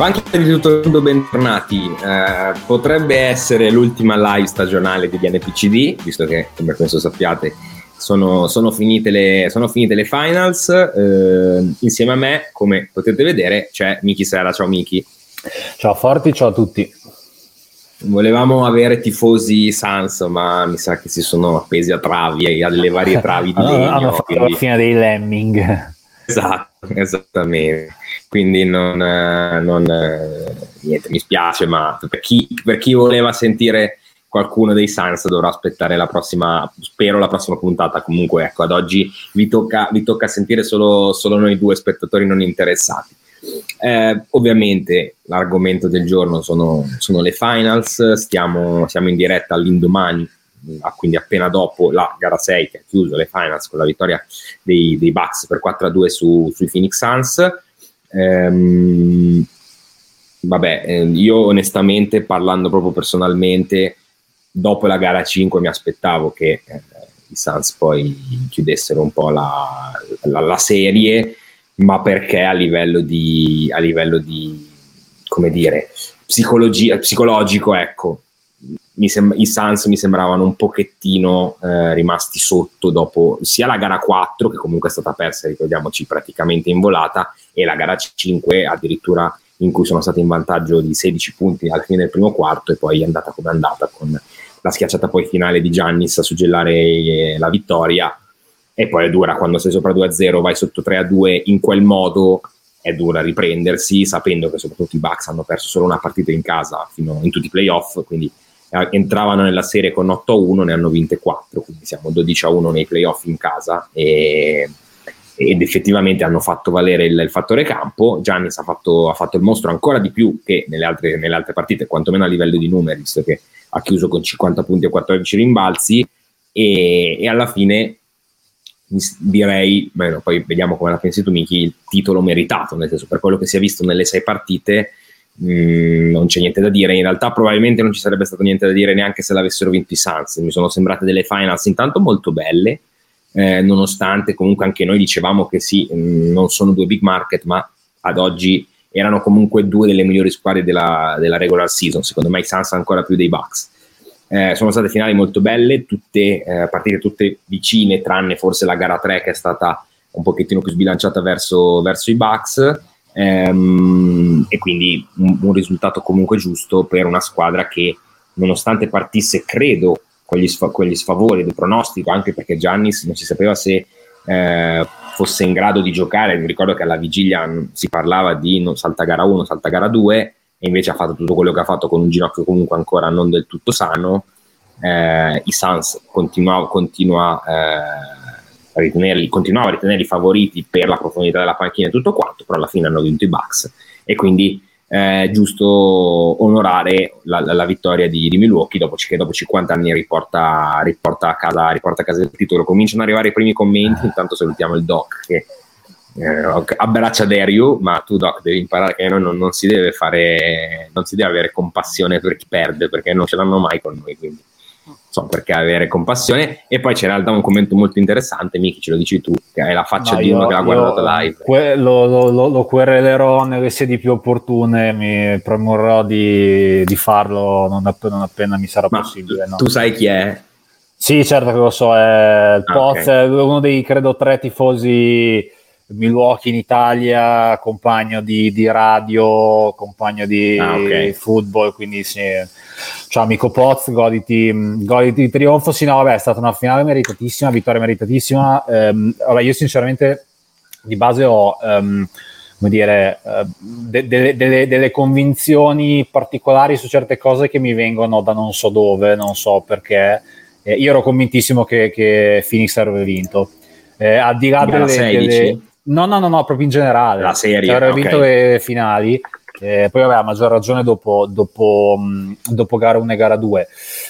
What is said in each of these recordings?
Anche di tutto il mondo, bentornati. Eh, potrebbe essere l'ultima live stagionale degli NPCD, visto che, come penso sappiate, sono, sono finite, le, sono finite le finals. Eh, insieme a me, come potete vedere, c'è Miki Sera. Ciao Miki. Ciao Forti, ciao a tutti. Volevamo avere tifosi Sans, ma mi sa che si sono appesi a travi, alle varie travi di legno. hanno fatto quindi- la fine dei Lemming. Esatto, esattamente. Quindi non, eh, non, eh, niente, mi spiace, ma per chi, per chi voleva sentire qualcuno dei Sans dovrà aspettare la prossima, spero la prossima puntata. Comunque, ecco, ad oggi vi tocca, vi tocca sentire solo, solo noi due spettatori non interessati. Eh, ovviamente l'argomento del giorno sono, sono le finals, stiamo, siamo in diretta all'indomani, quindi appena dopo la gara 6 che ha chiuso le finals con la vittoria dei, dei Bucks per 4-2 su, sui Phoenix Suns. Ehm, vabbè, eh, io onestamente parlando proprio personalmente, dopo la gara 5 mi aspettavo che eh, i Suns poi chiudessero un po' la, la- la serie, ma perché a livello di, a livello di come dire, psicologia, psicologico, ecco, sem- i Suns mi sembravano un pochettino eh, rimasti sotto dopo sia la gara 4, che comunque è stata persa, ricordiamoci, praticamente in volata, e la gara 5 addirittura in cui sono stati in vantaggio di 16 punti alla fine del primo quarto e poi è andata come è andata con la schiacciata poi finale di Giannis a suggellare eh, la vittoria e poi è dura quando sei sopra 2-0 vai sotto 3-2 in quel modo è dura riprendersi sapendo che soprattutto i Bucks hanno perso solo una partita in casa fino in tutti i playoff quindi entravano nella serie con 8-1 ne hanno vinte 4 quindi siamo 12-1 nei playoff in casa e ed effettivamente hanno fatto valere il, il fattore campo. Giannis ha fatto, ha fatto il mostro ancora di più che nelle altre, nelle altre partite, quantomeno a livello di numeri, visto che ha chiuso con 50 punti e 14 rimbalzi. E, e alla fine direi, beh, poi vediamo come la pensi tu, Miki, il titolo meritato, nel senso per quello che si è visto nelle sei partite. Mh, non c'è niente da dire, in realtà probabilmente non ci sarebbe stato niente da dire neanche se l'avessero vinto i Suns, mi sono sembrate delle finals intanto molto belle, eh, nonostante comunque anche noi dicevamo che sì, mh, non sono due big market, ma ad oggi erano comunque due delle migliori squadre della, della regular season, secondo me i Suns ancora più dei Bucks. Eh, sono state finali molto belle, tutte eh, partite tutte vicine, tranne forse la gara 3 che è stata un pochettino più sbilanciata verso, verso i Bucks. Ehm, e quindi un, un risultato comunque giusto per una squadra che nonostante partisse credo con gli, sfa- con gli sfavori del pronostico anche perché Giannis non si sapeva se eh, fosse in grado di giocare. Mi ricordo che alla vigilia mh, si parlava di non salta gara 1 salta gara 2 e invece ha fatto tutto quello che ha fatto con un ginocchio comunque ancora non del tutto sano. Eh, i Suns continua, continua eh, ritenerli, continuavo a ritenerli favoriti per la profondità della panchina e tutto quanto, però alla fine hanno vinto i Bucks e quindi è eh, giusto onorare la, la, la vittoria di, di, Milwaukee dopo, che dopo 50 anni riporta, riporta, a casa, riporta a casa il titolo. Cominciano ad arrivare i primi commenti, intanto salutiamo il Doc che eh, abbraccia Deriu, ma tu Doc devi imparare che non, non, si deve fare, non si deve avere compassione per chi perde perché non ce l'hanno mai con noi. Quindi so perché avere compassione. E poi c'era un commento molto interessante, Miki, ce lo dici tu, che hai la faccia no, di uno che l'ha guardato live. Que- lo, lo, lo, lo, querelerò nelle sedi più opportune, mi premurrò di, di farlo non appena, non appena, mi sarà Ma possibile. No? Tu sai chi è? Sì, certo che lo so, è il ah, Poz, okay. uno dei credo tre tifosi Milwaukee in Italia, compagno di, di radio, compagno di ah, okay. football, quindi sì. Ciao amico Poz, goditi, goditi il trionfo. Sì, no, vabbè, è stata una finale meritatissima, vittoria meritatissima. Um, vabbè, io sinceramente di base ho, um, come dire, uh, de- de- de- delle convinzioni particolari su certe cose che mi vengono da non so dove, non so perché. Eh, io ero convintissimo che, che Phoenix avrebbe vinto. Eh, al di là delle, delle, No, no, no, no, proprio in generale. La serie. Cioè, avrebbe okay. vinto le finali. Eh, poi vabbè, a maggior ragione dopo, dopo, mh, dopo gara 1 e gara 2.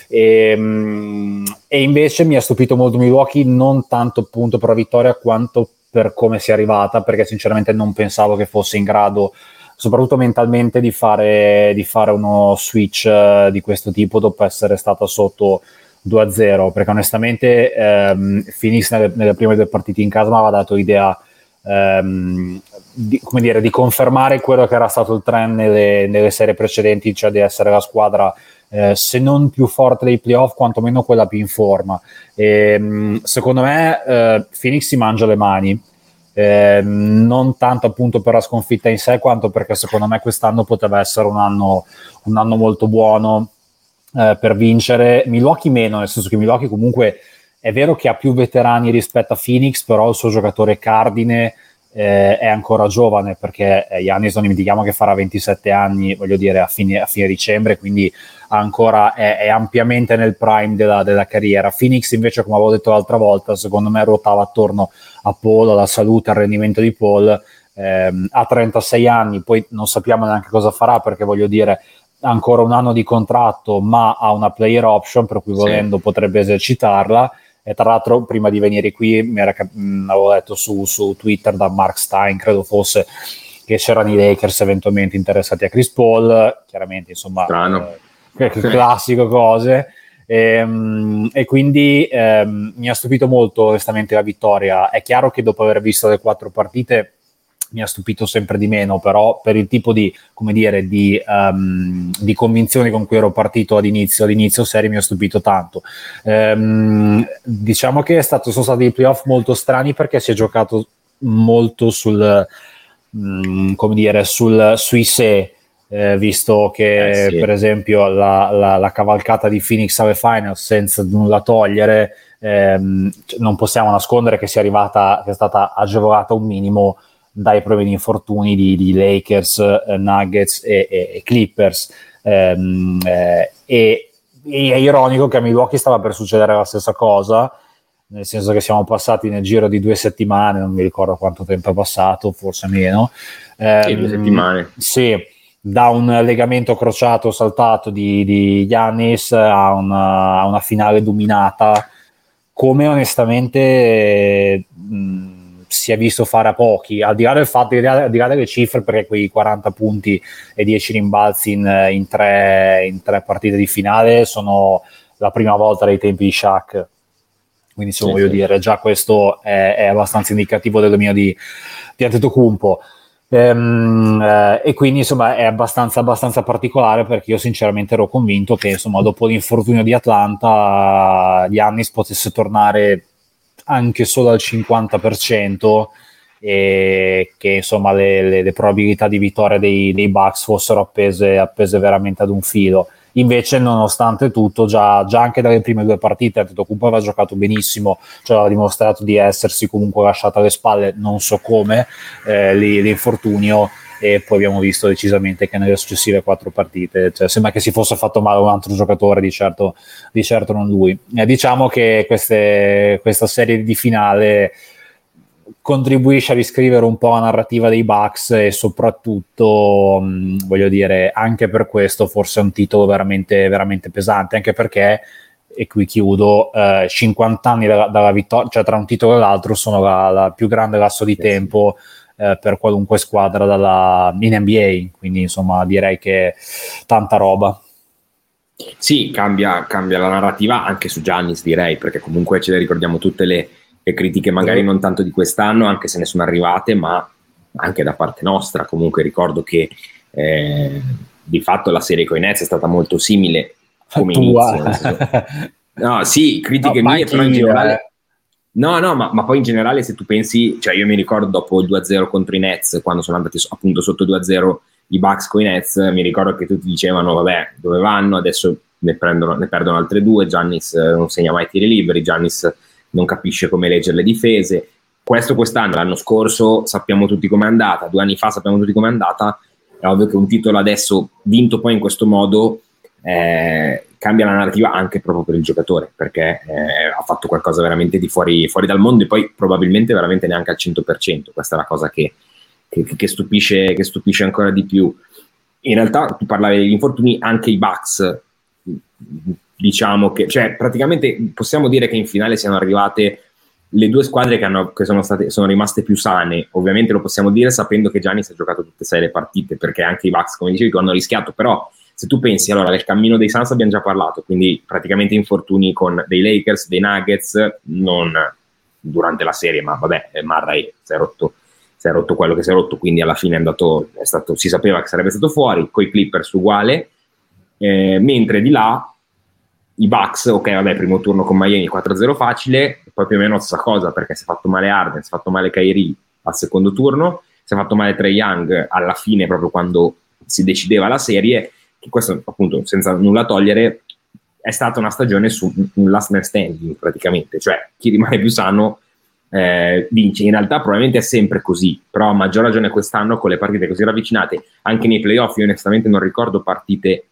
E, mh, e, invece mi ha stupito molto Milwaukee, non tanto appunto per la vittoria quanto per come si è arrivata, perché sinceramente non pensavo che fosse in grado, soprattutto mentalmente, di fare, di fare uno switch uh, di questo tipo dopo essere stata sotto 2-0, perché onestamente ehm, Phoenix nelle, nelle prime due partite in casa mi aveva dato idea ehm, di, come dire, di confermare quello che era stato il trend nelle, nelle serie precedenti, cioè di essere la squadra eh, se non più forte dei playoff, quantomeno quella più in forma. E, ehm, secondo me eh, Phoenix si mangia le mani. Eh, non tanto appunto per la sconfitta in sé, quanto perché secondo me quest'anno poteva essere un anno, un anno molto buono eh, per vincere. Milwaukee meno, nel senso che Milwaukee comunque è vero che ha più veterani rispetto a Phoenix, però il suo giocatore cardine eh, è ancora giovane perché Giannis eh, non dimentichiamo che farà 27 anni, voglio dire, a fine, a fine dicembre, quindi ancora è, è ampiamente nel prime della, della, carriera. Phoenix invece, come avevo detto l'altra volta, secondo me ruotava attorno a Paul, alla salute, al rendimento di Paul. Ehm, ha 36 anni, poi non sappiamo neanche cosa farà perché voglio dire ancora un anno di contratto ma ha una player option per cui volendo sì. potrebbe esercitarla e tra l'altro, prima di venire qui, mi era, mh, mm, avevo letto su, su, Twitter da Mark Stein, credo fosse, che c'erano i Lakers eventualmente interessati a Chris Paul. Chiaramente, insomma, eh, classico cose. E, ehm, e quindi ehm, mi ha stupito molto, onestamente, la vittoria. È chiaro che dopo aver visto le quattro partite mi ha stupito sempre di meno, però per il tipo di, come dire, di, um, di convinzioni con cui ero partito ad inizio, all'inizio serie mi ha stupito tanto. Um, diciamo che è stato, sono stati dei playoff molto strani perché si è giocato molto sul, um, come dire, sul, sui sé, eh, visto che eh sì. per esempio la, la, la, cavalcata di Phoenix alle finals senza nulla togliere, ehm, non possiamo nascondere che sia arrivata, che è stata agevolata un minimo dai problemi di infortuni di, di Lakers, eh, Nuggets e, e, e Clippers. Ehm, eh, e, e, è ironico che a Milwaukee stava per succedere la stessa cosa, nel senso che siamo passati nel giro di due settimane, non mi ricordo quanto tempo è passato, forse meno. Ehm, sì, due settimane. Sì, da un legamento crociato saltato di, di Giannis a una, a una finale dominata, come onestamente... Mh, si è visto fare a pochi, al di là del fatto, al di là delle cifre, perché quei 40 punti e 10 rimbalzi in, in, tre, in tre partite di finale sono la prima volta dai tempi di Shaq. Quindi, insomma, sì, voglio sì. dire, già questo è, è, abbastanza indicativo del dominio di, di Antetokounmpo. Ehm, eh, e quindi insomma è abbastanza, abbastanza, particolare perché io sinceramente ero convinto che insomma dopo l'infortunio di Atlanta Giannis potesse tornare anche solo al 50% e che insomma le, le, le probabilità di vittoria dei, dei Bucks fossero appese, appese, veramente ad un filo. Invece, nonostante tutto, già, già anche dalle prime due partite, Antetokounmpo aveva giocato benissimo, cioè aveva dimostrato di essersi comunque lasciato alle spalle, non so come, eh, l'infortunio e poi abbiamo visto decisamente che nelle successive quattro partite cioè, sembra che si fosse fatto male un altro giocatore, di certo, di certo non lui. Eh, diciamo che queste, questa serie di finale contribuisce a riscrivere un po' la narrativa dei Bucks e soprattutto, mh, voglio dire, anche per questo forse è un titolo veramente, veramente pesante, anche perché, e qui chiudo, eh, 50 anni dalla, dalla vittoria, cioè tra un titolo e l'altro sono la, la più grande lasso di tempo eh, per qualunque squadra dalla, in NBA, quindi insomma direi che tanta roba. Sì, cambia, cambia la narrativa anche su Giannis direi, perché comunque ce le ricordiamo tutte le le critiche magari non tanto di quest'anno, anche se ne sono arrivate, ma anche da parte nostra. Comunque ricordo che eh, di fatto la serie con i Nets è stata molto simile come inizio. Senso, no, sì, critiche no, mie, però in generale... No, no, ma, ma, poi in generale se tu pensi, cioè io mi ricordo dopo il 2-0 contro i Nets, quando sono andati appunto sotto 2-0 i Bucks con i Nets, mi ricordo che tutti dicevano, vabbè, dove vanno? Adesso ne, prendono, ne perdono altre due, Giannis eh, non segna mai tiri liberi, Giannis non capisce come leggere le difese. Questo quest'anno, l'anno scorso sappiamo tutti com'è andata, due anni fa sappiamo tutti com'è andata, è ovvio che un titolo adesso vinto poi in questo modo eh, cambia la narrativa anche proprio per il giocatore, perché eh, ha fatto qualcosa veramente di fuori, fuori, dal mondo e poi probabilmente veramente neanche al 100%, questa è la cosa che, che, che, stupisce, che stupisce ancora di più. In realtà tu parlavi degli infortuni, anche i Bucks diciamo che, cioè praticamente possiamo dire che in finale siano arrivate le due squadre che, hanno, che sono, state, sono, rimaste più sane, ovviamente lo possiamo dire sapendo che Giannis ha giocato tutte e sei le partite, perché anche i Bucks, come dicevi, hanno rischiato, però se tu pensi, allora del cammino dei Suns abbiamo già parlato, quindi praticamente infortuni con dei Lakers, dei Nuggets, non durante la serie, ma vabbè, eh, Murray si è rotto, si è rotto quello che si è rotto, quindi alla fine è andato, è stato, si sapeva che sarebbe stato fuori, con i Clippers uguale, eh, mentre di là i Bucks, ok, vabbè, primo turno con Miami 4-0 facile, poi più o meno la stessa cosa perché si è fatto male Arden, si è fatto male Kyrie al secondo turno, si è fatto male Trey Young alla fine, proprio quando si decideva la serie, questo appunto senza nulla togliere è stata una stagione su un last man standing praticamente, cioè chi rimane più sano eh, vince. In realtà probabilmente è sempre così, però a maggior ragione quest'anno con le partite così ravvicinate, anche nei playoff, io onestamente non ricordo partite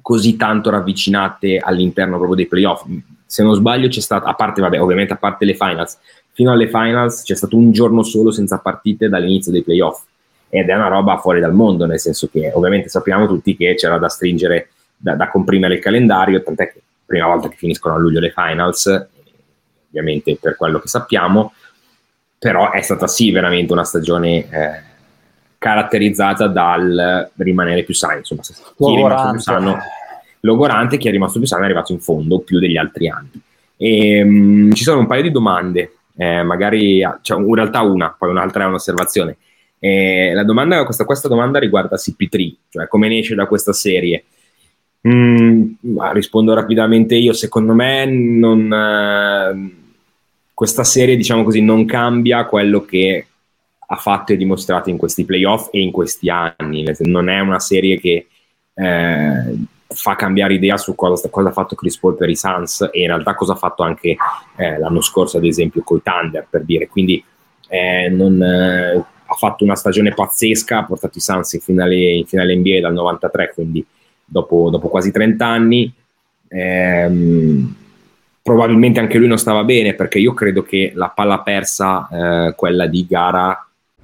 così tanto ravvicinate all'interno proprio dei playoff. Se non sbaglio c'è stato, a parte, vabbè, ovviamente a parte le finals, fino alle finals c'è stato un giorno solo senza partite dall'inizio dei playoff ed è una roba fuori dal mondo, nel senso che ovviamente sappiamo tutti che c'era da stringere, da, da comprimere il calendario, tant'è che la prima volta che finiscono a luglio le finals, ovviamente per quello che sappiamo, però è stata sì veramente una stagione... Eh, caratterizzata dal rimanere più sano. Insomma, chi è rimasto più sano, logorante, chi è rimasto più sano è arrivato in fondo più degli altri anni. E, um, ci sono un paio di domande, eh, magari cioè, in realtà una, poi un'altra è un'osservazione. Eh, domanda, questa, questa, domanda riguarda CP3, cioè come ne esce da questa serie. Mm, rispondo rapidamente io, secondo me non, eh, questa serie, diciamo così, non cambia quello che ha fatto e dimostrato in questi playoff e in questi anni. Non è una serie che eh, fa cambiare idea su cosa, cosa, ha fatto Chris Paul per i Suns e in realtà cosa ha fatto anche eh, l'anno scorso, ad esempio, con i Thunder, per dire. Quindi eh, non, eh, ha fatto una stagione pazzesca, ha portato i Suns in finale, in finale NBA dal 93, quindi dopo, dopo quasi 30 anni. Ehm, probabilmente anche lui non stava bene perché io credo che la palla persa, eh, quella di gara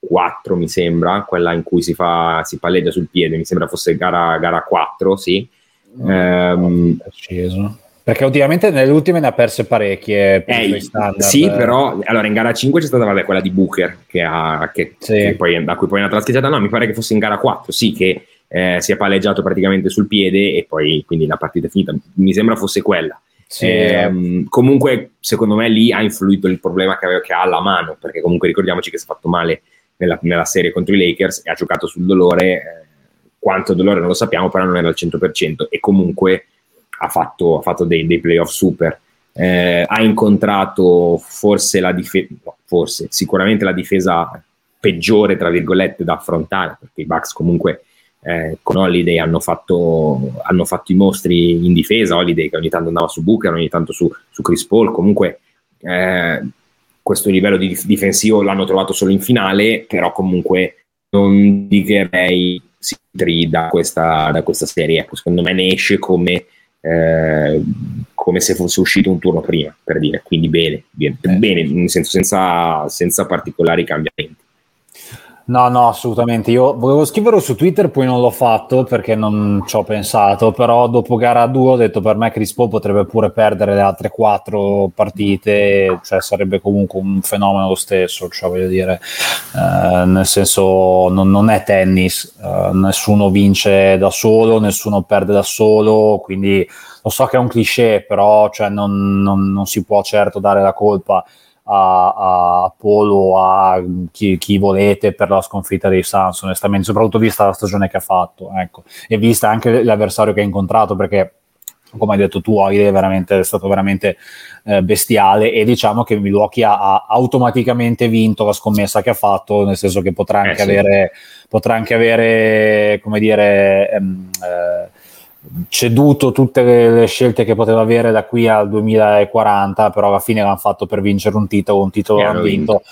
4 mi sembra, quella in cui si, fa, si palleggia sul piede, mi sembra fosse gara, gara 4, sì. Um, preciso. Perché ultimamente nelle ultime ne ha perse parecchie per eh, Sì, però allora in gara 5 c'è stata vabbè, quella di Booker che ha, che, sì. che poi, da cui poi è andata scheggiata. No, mi pare che fosse in gara 4, sì, che eh, si è palleggiato praticamente sul piede e poi quindi la partita è finita. Mi sembra fosse quella. Sì. Eh, comunque, secondo me, lì ha influito il problema che, aveva, che ha alla mano, perché comunque ricordiamoci che si è fatto male nella, nella serie contro i Lakers e ha giocato sul dolore. Eh, quanto dolore non lo sappiamo, però non era al 100% e comunque ha fatto, ha fatto dei, dei, playoff super. Eh, ha incontrato forse la difesa, forse sicuramente la difesa peggiore, tra virgolette, da affrontare, perché i Bucks comunque eh, con Holiday hanno fatto, hanno fatto, i mostri in difesa, Holiday che ogni tanto andava su Booker, ogni tanto su, su Chris Paul, comunque eh, questo livello di difensivo l'hanno trovato solo in finale, però comunque non digherei Sitri da questa, da questa serie, ecco, secondo me ne esce come eh, come se fosse uscito un turno prima, per dire, quindi bene, bene, eh. bene nel senso senza, senza particolari cambiamenti. No, no, assolutamente. Io volevo scriverlo su Twitter, poi non l'ho fatto perché non ci ho pensato. Però dopo gara 2 ho detto per me Chris Paul potrebbe pure perdere le altre quattro partite, cioè sarebbe comunque un fenomeno lo stesso. Cioè, voglio dire, eh, nel senso, non, non è tennis, eh, nessuno vince da solo, nessuno perde da solo. Quindi lo so che è un cliché, però cioè, non, non, non si può certo dare la colpa a, a Polo, a chi, chi, volete per la sconfitta dei Suns, onestamente, soprattutto vista la stagione che ha fatto, ecco. e vista anche l'avversario che ha incontrato, perché come hai detto tu, Oide è, veramente, è stato veramente eh, bestiale e diciamo che Milwaukee ha, ha, automaticamente vinto la scommessa che ha fatto, nel senso che potrà anche, eh, sì. avere, potrà anche avere, come dire, ehm, eh, ceduto tutte le, scelte che poteva avere da qui al 2040, però alla fine l'hanno fatto per vincere un titolo, un titolo l'hanno vinto.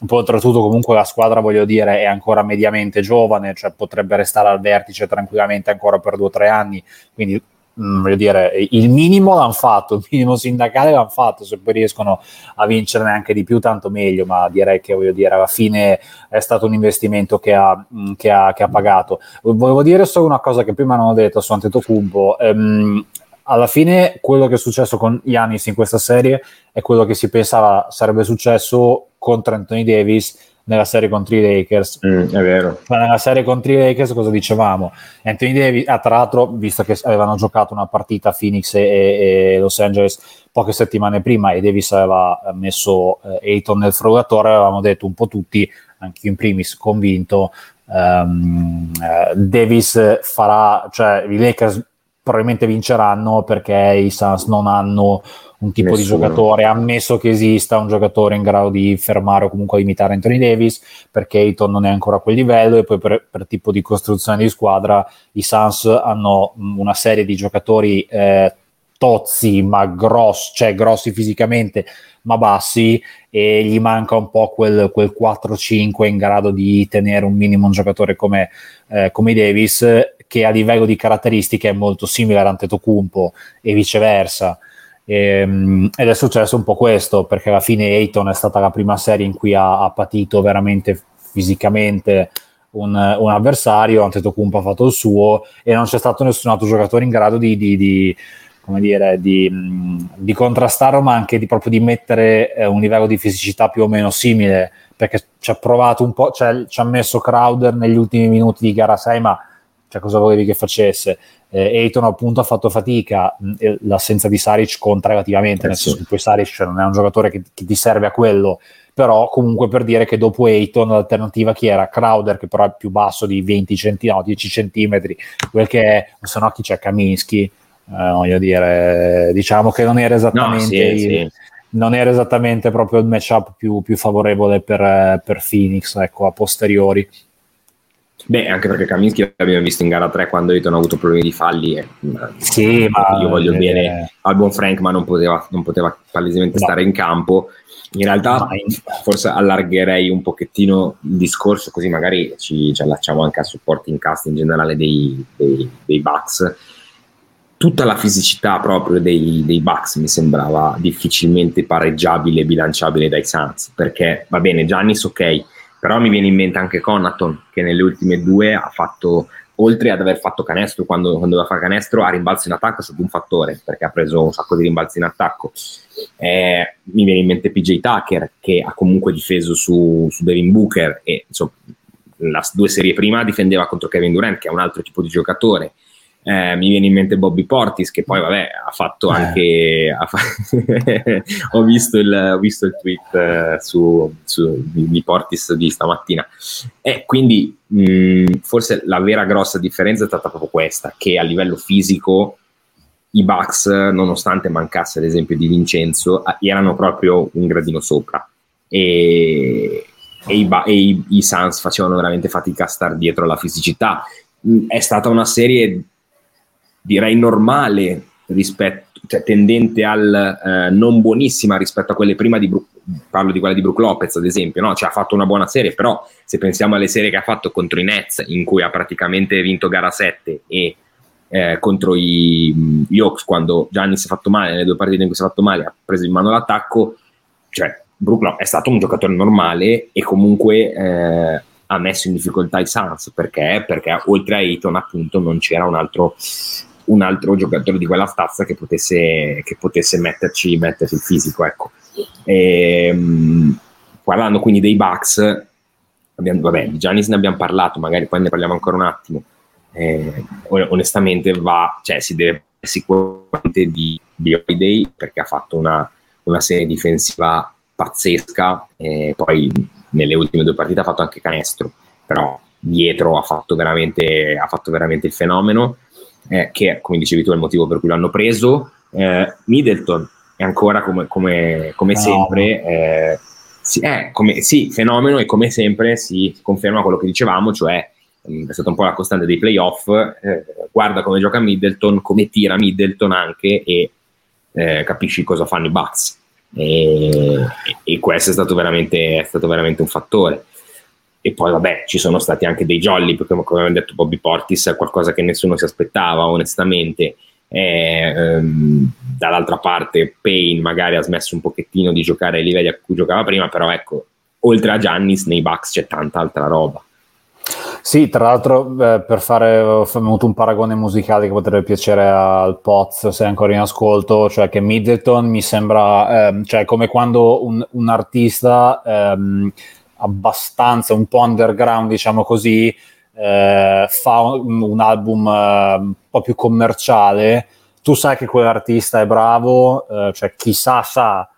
Un po' oltretutto comunque la squadra, voglio dire, è ancora mediamente giovane, cioè potrebbe restare al vertice tranquillamente ancora per due o tre anni, quindi Mm, voglio dire, il minimo l'hanno fatto, il minimo sindacale l'hanno fatto, se poi riescono a vincerne anche di più tanto meglio, ma direi che voglio dire, alla fine è stato un investimento che ha, mm, che ha, che ha pagato. Volevo dire solo una cosa che prima non ho detto su Antetokounmpo, ehm, alla fine quello che è successo con Yanis in questa serie è quello che si pensava sarebbe successo contro Anthony Davis nella serie contro i Lakers. Mm, è vero. Ma nella serie contro i Lakers cosa dicevamo? Anthony Davis, ah, tra l'altro, visto che avevano giocato una partita Phoenix e, e Los Angeles poche settimane prima e Davis aveva messo eh, Ayton nel frugatore, avevamo detto un po' tutti, anche in primis convinto, um, uh, Davis farà, cioè i Lakers probabilmente vinceranno perché i Suns non hanno un tipo Nessuno. di giocatore, ammesso che esista un giocatore in grado di fermare o comunque limitare Anthony Davis, perché Ayton non è ancora a quel livello e poi per, per tipo di costruzione di squadra i Suns hanno una serie di giocatori eh, tozzi ma grossi, cioè grossi fisicamente ma bassi e gli manca un po' quel, quel 4-5 in grado di tenere un minimo un giocatore come, eh, come Davis che a livello di caratteristiche è molto simile a Antetokounmpo e viceversa. E, ehm, ed è successo un po' questo, perché alla fine Ayton è stata la prima serie in cui ha, ha patito veramente fisicamente un, un, avversario, Antetokounmpo ha fatto il suo e non c'è stato nessun altro giocatore in grado di, di, di come dire, di, di contrastarlo, ma anche di, proprio di mettere eh, un livello di fisicità più o meno simile, perché ci ha provato un po', ci ha messo Crowder negli ultimi minuti di gara 6, ma cioè, cosa volevi che facesse? Eh, Eiton appunto ha fatto fatica, l'assenza di Saric conta relativamente, eh, nel senso che poi Saric cioè, non è un giocatore che, che, ti serve a quello, però comunque per dire che dopo Eiton l'alternativa chi era? Crowder che però è più basso di 20 cm, no, 10 cm, quel che è, se no chi c'è Kaminsky, eh, voglio dire, diciamo che non era esattamente... No, sì, il, sì. Non era esattamente proprio il matchup più, più favorevole per, per Phoenix, ecco, a posteriori. Beh, anche perché Kaminsky l'abbiamo visto in gara 3 quando Ayton ha avuto problemi di falli. E, sì, ma io voglio eh, bene al buon Frank, ma non poteva, non poteva palesemente no. stare in campo. In realtà, forse allargherei un pochettino il discorso, così magari ci, ci allacciamo anche al supporting cast in generale dei, dei, dei Bucks. Tutta la fisicità proprio dei, dei Bucks mi sembrava difficilmente pareggiabile e bilanciabile dai Suns, perché va bene, Giannis, ok però mi viene in mente anche Conaton che nelle ultime due ha fatto oltre ad aver fatto canestro quando, quando doveva fare canestro a rimbalzo in attacco è stato un fattore perché ha preso un sacco di rimbalzi in attacco. Eh, mi viene in mente PJ Tucker che ha comunque difeso su, su Devin Booker e insomma la due serie prima difendeva contro Kevin Durant che è un altro tipo di giocatore eh, mi viene in mente Bobby Portis che poi vabbè ha fatto eh. anche ha fa- ho, visto il, ho, visto il, tweet eh, su, su, di, di, Portis di stamattina. E quindi mh, forse la vera grossa differenza è stata proprio questa che a livello fisico i Bucks nonostante mancasse l'esempio di Vincenzo erano proprio un gradino sopra. E, e, i, e i, i Suns facevano veramente fatica a star dietro alla fisicità. È stata una serie direi normale rispetto, cioè tendente al eh, non buonissima rispetto a quelle prima di Brook, parlo di quella di Brook Lopez ad esempio, no? cioè ha fatto una buona serie, però se pensiamo alle serie che ha fatto contro i Nets in cui ha praticamente vinto gara 7 e eh, contro i, gli Hawks quando Gianni si è fatto male, nelle due partite in cui si è fatto male ha preso in mano l'attacco, cioè Brook Lopez è stato un giocatore normale e comunque eh, ha messo in difficoltà i Suns perché? perché oltre a Ayton appunto non c'era un altro un altro giocatore di quella stazza che potesse, che potesse metterci, metterci il fisico. Ecco. E, um, parlando quindi dei Bucks, abbiamo, vabbè, di Giannis ne abbiamo parlato, magari poi ne parliamo ancora un attimo. Eh, onestamente va, cioè, si deve sicuramente di, di Holiday perché ha fatto una, una serie difensiva pazzesca e poi nelle ultime due partite ha fatto anche canestro però dietro ha fatto veramente, ha fatto veramente il fenomeno eh, che come dicevi tu è il motivo per cui l'hanno preso. Eh, Middleton è ancora come, come, come no. sempre, eh, sì, eh, come, sì, fenomeno e come sempre si conferma quello che dicevamo, cioè mm, è stata un po' la costante dei playoff, eh, guarda come gioca Middleton, come tira Middleton anche e eh, capisci cosa fanno i Bucks. E, e, questo è stato, veramente, è stato veramente un fattore e poi vabbè ci sono stati anche dei jolly perché come abbiamo detto Bobby Portis è qualcosa che nessuno si aspettava onestamente. E, ehm, dall'altra parte Payne magari ha smesso un pochettino di giocare ai livelli a cui giocava prima però ecco oltre a Giannis nei Bucks c'è tanta altra roba. Sì, tra l'altro eh, per fare ho un paragone musicale che potrebbe piacere al Poz se è ancora in ascolto, cioè che Middleton mi sembra ehm, cioè come quando un, un artista ehm, abbastanza un po' underground, diciamo così, eh, fa un, un album eh, un po' più commerciale, tu sai che quell'artista è bravo, eh, cioè chissà sa,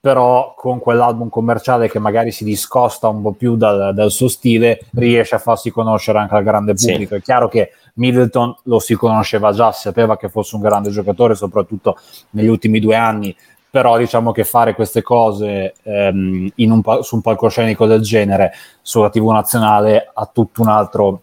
però con quell'album commerciale che magari si discosta un po' più dal, dal suo stile, riesce a farsi conoscere anche al grande pubblico. Sì. È chiaro che Middleton lo si conosceva già, sapeva che fosse un grande giocatore, soprattutto negli ultimi due anni però diciamo che fare queste cose ehm, un, su un palcoscenico del genere sulla TV nazionale ha tutto un altro,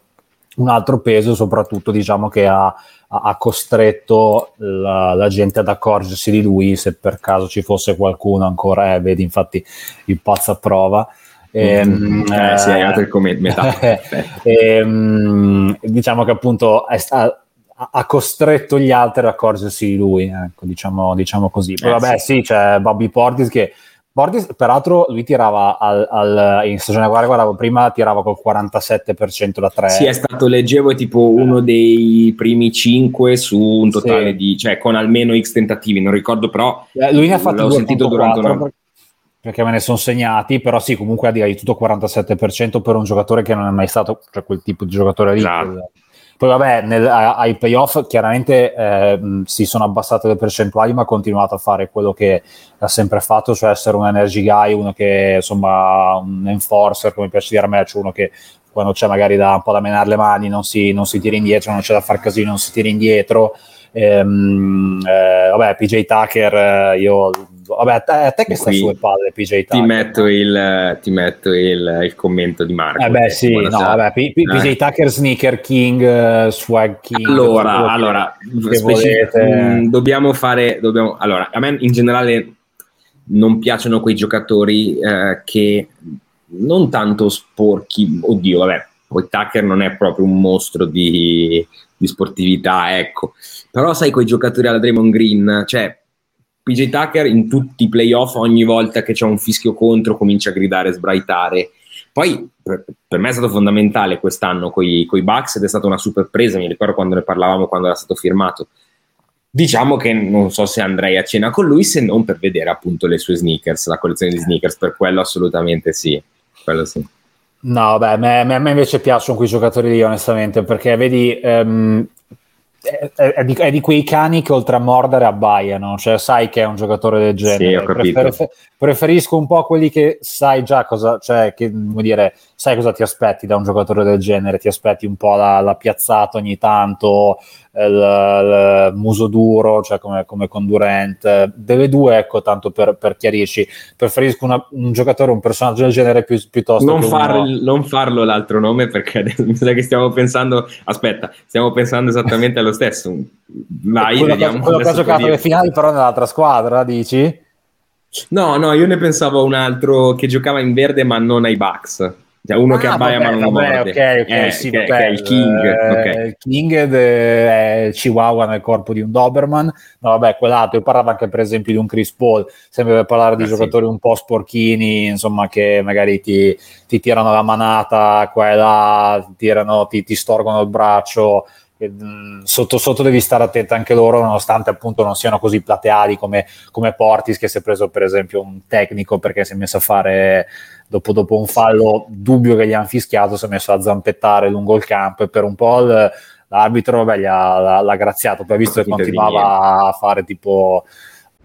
un altro peso, soprattutto diciamo che ha, ha costretto la, la, gente ad accorgersi di lui, se per caso ci fosse qualcuno ancora, eh, vedi infatti il pazzo a prova. Ehm, eh, sì, hai il commento. ehm, diciamo che appunto è, sta, ha costretto gli altri ad accorgersi di lui, ecco, diciamo, diciamo così. Poi, eh, vabbè, sì. sì, c'è Bobby Portis che Portis, peraltro, lui tirava al, al, in stagione guarda, guardavo prima, tirava col 47% da 3. Sì, è stato, leggevo, tipo uno dei primi 5 su un totale sì. di, cioè con almeno X tentativi, non ricordo però. Eh, lui ne ha fatto l'ho sentito durante una... Perché me ne sono segnati, però sì, comunque ha di tutto 47% per un giocatore che non è mai stato cioè, quel tipo di giocatore lì. Esatto. Poi vabbè, nel, ai playoff chiaramente eh, si sono abbassate le percentuali, ma ha continuato a fare quello che ha sempre fatto, cioè essere un energy guy, uno che insomma un enforcer, come piace dire a me, cioè uno che quando c'è magari da, un po' da menare le mani non si, non si tira indietro, non c'è da far casino, non si tira indietro. Ehm, eh, vabbè, PJ Tucker, eh, io Vabbè, a te, a te che sta sulle palle, PJ Tucker. Ti metto, il, ti metto il, il, commento di Marco. Eh beh, sì, no, vabbè, P- P- PJ Tucker, Sneaker King, uh, Swag King. Allora, allora specific- mh, mm, dobbiamo fare. Dobbiamo, allora, a me in generale non piacciono quei giocatori eh, che non tanto sporchi. Oddio, vabbè, poi Tucker non è proprio un mostro di, di sportività, ecco. Però sai quei giocatori alla Draymond Green, cioè PJ Tucker in tutti i playoff ogni volta che c'è un fischio contro comincia a gridare e sbraitare Poi per, per me è stato fondamentale quest'anno con i Bucks ed è stata una super presa, mi ricordo quando ne parlavamo quando era stato firmato. Diciamo che non so se andrei a cena con lui se non per vedere appunto le sue sneakers, la collezione di sneakers, per quello assolutamente sì. Quello sì. No, beh, a me, a me invece piacciono quei giocatori lì, onestamente, perché vedi, um, è, è, di, è, di, quei cani che oltre a mordere abbaiano, cioè sai che è un giocatore del genere. Sì, Prefer, preferisco un po' quelli che sai già cosa, cioè che vuol dire, sai cosa ti aspetti da un giocatore del genere, ti aspetti un po' la, la piazzata ogni tanto, il, il muso duro, cioè come, come con Durant, delle due, ecco, tanto per, per chiarirci, preferisco una, un giocatore, un personaggio del genere pi, piuttosto non che far, uno... non farlo l'altro nome perché mi sa che stiamo pensando, aspetta, stiamo pensando esattamente allo stesso. Vai, quello vediamo. Quello che ha giocato le finali però nell'altra squadra, dici? No, no, io ne pensavo a un altro che giocava in verde ma non ai Bucks. Cioè uno ah, che abbaia vabbè, ma non vabbè, morde. Ok, ok, eh, sì, che, vabbè, che è il King. Eh, okay. Il King è il Chihuahua nel corpo di un Doberman. No, vabbè, quell'altro. Io parlavo anche per esempio di un Chris Paul, sempre per parlare di eh, giocatori sì. un po' sporchini, insomma, che magari ti, ti tirano la manata qua e là, ti, tirano, ti, ti storgono il braccio sotto sotto devi stare attento anche loro nonostante appunto non siano così plateali come, come Portis che si è preso per esempio un tecnico perché si è messo a fare dopo, dopo un fallo dubbio che gli hanno fischiato si è messo a zampettare lungo il campo e per un po' l'arbitro beh, gli ha, l'ha, l'ha graziato. Poi visto che continuava a fare tipo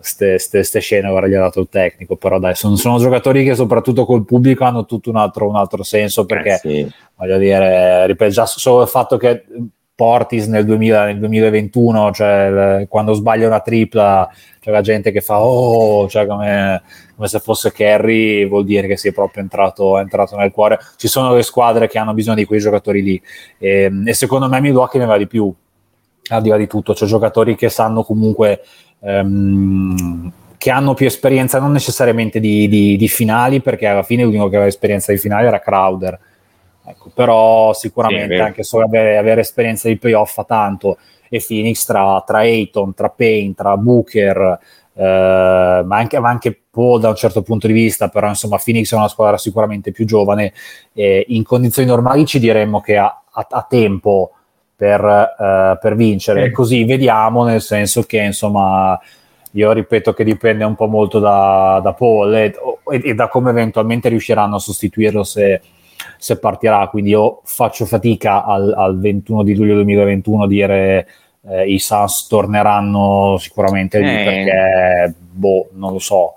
Queste scene ora gli ha dato il tecnico però dai sono, sono, giocatori che soprattutto col pubblico hanno tutto un altro, un altro senso perché eh sì. voglio dire ripeto già solo il fatto che Portis nel, 2000, nel 2021 cioè quando sbaglia una tripla c'è la gente che fa oh cioè come, come se fosse Kerry vuol dire che si è proprio entrato, entrato, nel cuore ci sono le squadre che hanno bisogno di quei giocatori lì e, e secondo me Milwaukee ne va di più al di là di tutto c'è giocatori che sanno comunque ehm, che hanno più esperienza non necessariamente di, di, di, finali, perché alla fine l'unico che aveva esperienza di finali era Crowder. Ecco, però sicuramente sì, anche solo avere, avere, esperienza di playoff fa tanto. E Phoenix tra, tra Ayton, tra Payne, tra Booker, eh, ma, anche, ma anche Paul da un certo punto di vista, però insomma Phoenix è una squadra sicuramente più giovane. E in condizioni normali ci diremmo che ha, ha, ha tempo per, uh, per vincere. Mm. Così vediamo, nel senso che insomma io ripeto che dipende un po' molto da, da Paul e, e, da come eventualmente riusciranno a sostituirlo se, se partirà. Quindi io faccio fatica al, al 21 di luglio 2021 dire eh, i Suns torneranno sicuramente lì eh. perché boh, non lo so.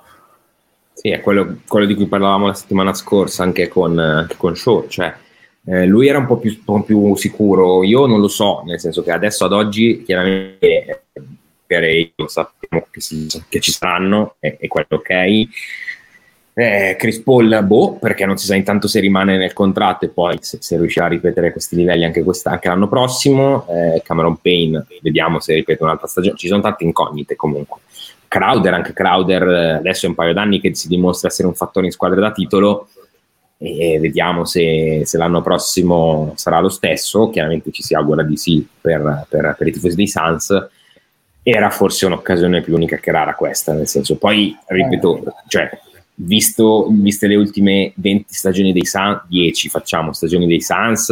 Sì, è quello, quello, di cui parlavamo la settimana scorsa anche con, anche con Shaw, cioè eh, lui era un po, più, un po' più sicuro, io non lo so, nel senso che adesso ad oggi chiaramente per lo sappiamo che, si, che, ci saranno, è, è quello ok. Eh, Chris Paul, boh, perché non si sa intanto se rimane nel contratto e poi se, se riuscirà a ripetere questi livelli anche, anche l'anno prossimo. Eh, Cameron Payne, vediamo se ripete un'altra stagione. Ci sono tante incognite comunque. Crowder, anche Crowder, adesso è un paio d'anni che si dimostra essere un fattore in squadra da titolo e vediamo se, se, l'anno prossimo sarà lo stesso, chiaramente ci si augura di sì per, per, per i tifosi dei Suns, era forse un'occasione più unica che rara questa, nel senso, poi ripeto, cioè, visto, viste le ultime 20 stagioni dei Suns, 10 facciamo stagioni dei Suns,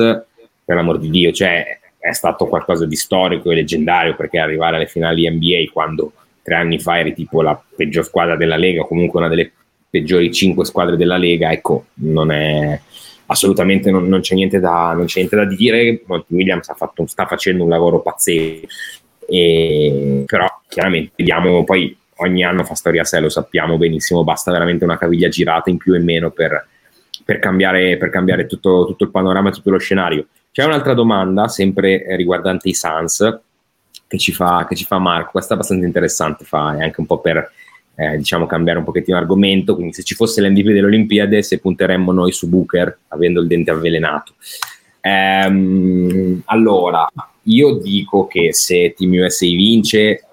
per l'amor di Dio, cioè è stato qualcosa di storico e leggendario perché arrivare alle finali NBA quando tre anni fa eri tipo la peggior squadra della Lega, comunque una delle peggiori cinque squadre della Lega, ecco, non è assolutamente non, non, c'è, niente da, non c'è niente da dire. Monty Williams fatto, sta facendo un lavoro pazzesco, e, però chiaramente vediamo poi ogni anno fa storia a sé, lo sappiamo benissimo, basta veramente una caviglia girata in più e in meno per, per cambiare, per cambiare tutto, tutto, il panorama e tutto lo scenario. C'è un'altra domanda, sempre riguardante i Suns, che ci fa, che ci fa Marco, questa è abbastanza interessante, fa, è anche un po' per eh, diciamo cambiare un pochettino argomento, quindi se ci fosse l'MVP delle Olimpiadi se punteremmo noi su Booker avendo il dente avvelenato. Ehm, allora, io dico che se Team USA vince,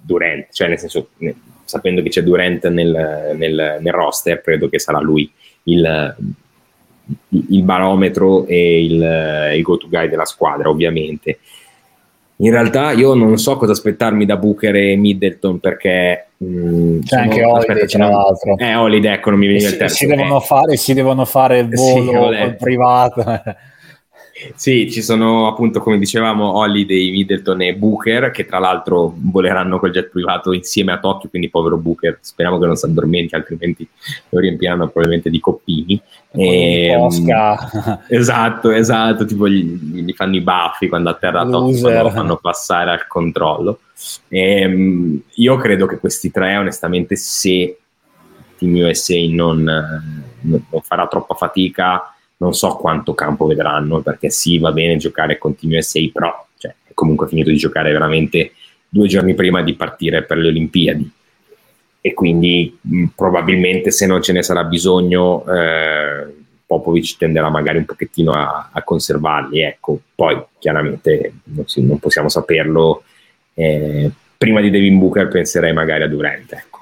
Durant, cioè nel senso, ne, sapendo che c'è Durant nel, nel, nel, roster, credo che sarà lui il, il barometro e il, il go-to guy della squadra, ovviamente. In realtà io non so cosa aspettarmi da Booker e Middleton perché mm, c'è sono, anche Holiday tra l'altro. Eh, Holiday, ecco, non mi viene il terzo. Si devono, eh. fare, si devono fare il volo sì, privato. Sì, ci sono appunto, come dicevamo, Holiday, Middleton e Booker, che tra l'altro voleranno col jet privato insieme a Tokyo, quindi povero Booker, speriamo che non si addormenti, altrimenti lo riempiranno probabilmente di coppini. E, ehm, esatto, esatto, tipo gli, gli, fanno i baffi quando atterra Tokyo, lo fanno passare al controllo. E, ehm, io credo che questi tre, onestamente, se Team USA non, non farà troppa fatica non so quanto campo vedranno, perché sì, va bene giocare con Team USA, però cioè, è comunque finito di giocare veramente due giorni prima di partire per le Olimpiadi. E quindi mh, probabilmente se non ce ne sarà bisogno, eh, Popovic tenderà magari un pochettino a, a conservarli. Ecco, poi chiaramente non, si, non possiamo saperlo. Eh, prima di Devin Booker penserei magari a Durant. Ecco.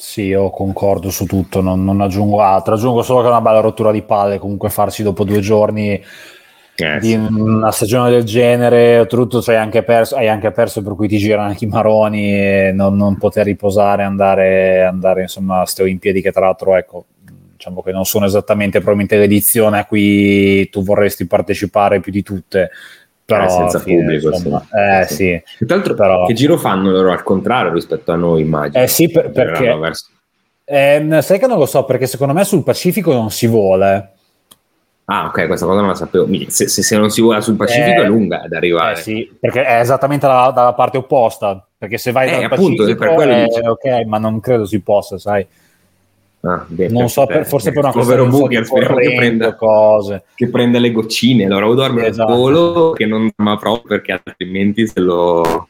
Sì, io concordo su tutto, non, non, aggiungo altro. Aggiungo solo che è una bella rottura di palle comunque farsi dopo due giorni eh, di una stagione del genere, tutto cioè, hai, anche perso, hai anche perso per cui ti girano anche i maroni e non, non poter riposare, andare, andare insomma a queste Olimpiadi che tra l'altro ecco, diciamo che non sono esattamente probabilmente l'edizione a cui tu vorresti partecipare più di tutte però eh, senza fine, pubblico insomma. Eh, sì. sì. Tra l'altro, però... che giro fanno loro al contrario rispetto a noi, immagino? Eh sì, per, perché... Verso... Eh, sai che non lo so, perché secondo me sul Pacifico non si vuole. Ah, ok, questa cosa non la sapevo. Se, se, se non si vola sul Pacifico eh, è lunga ad arrivare. Eh sì, perché è esattamente dalla, dalla parte opposta. Perché se vai eh, dal appunto, Pacifico, per quello eh, ok, ma non credo si possa, sai. Ah, beh, non so, per, forse per una povero Booker speriamo che prenda, cose. che prenda le goccine allora o dorme esatto. al volo che non ma proprio perché altrimenti se lo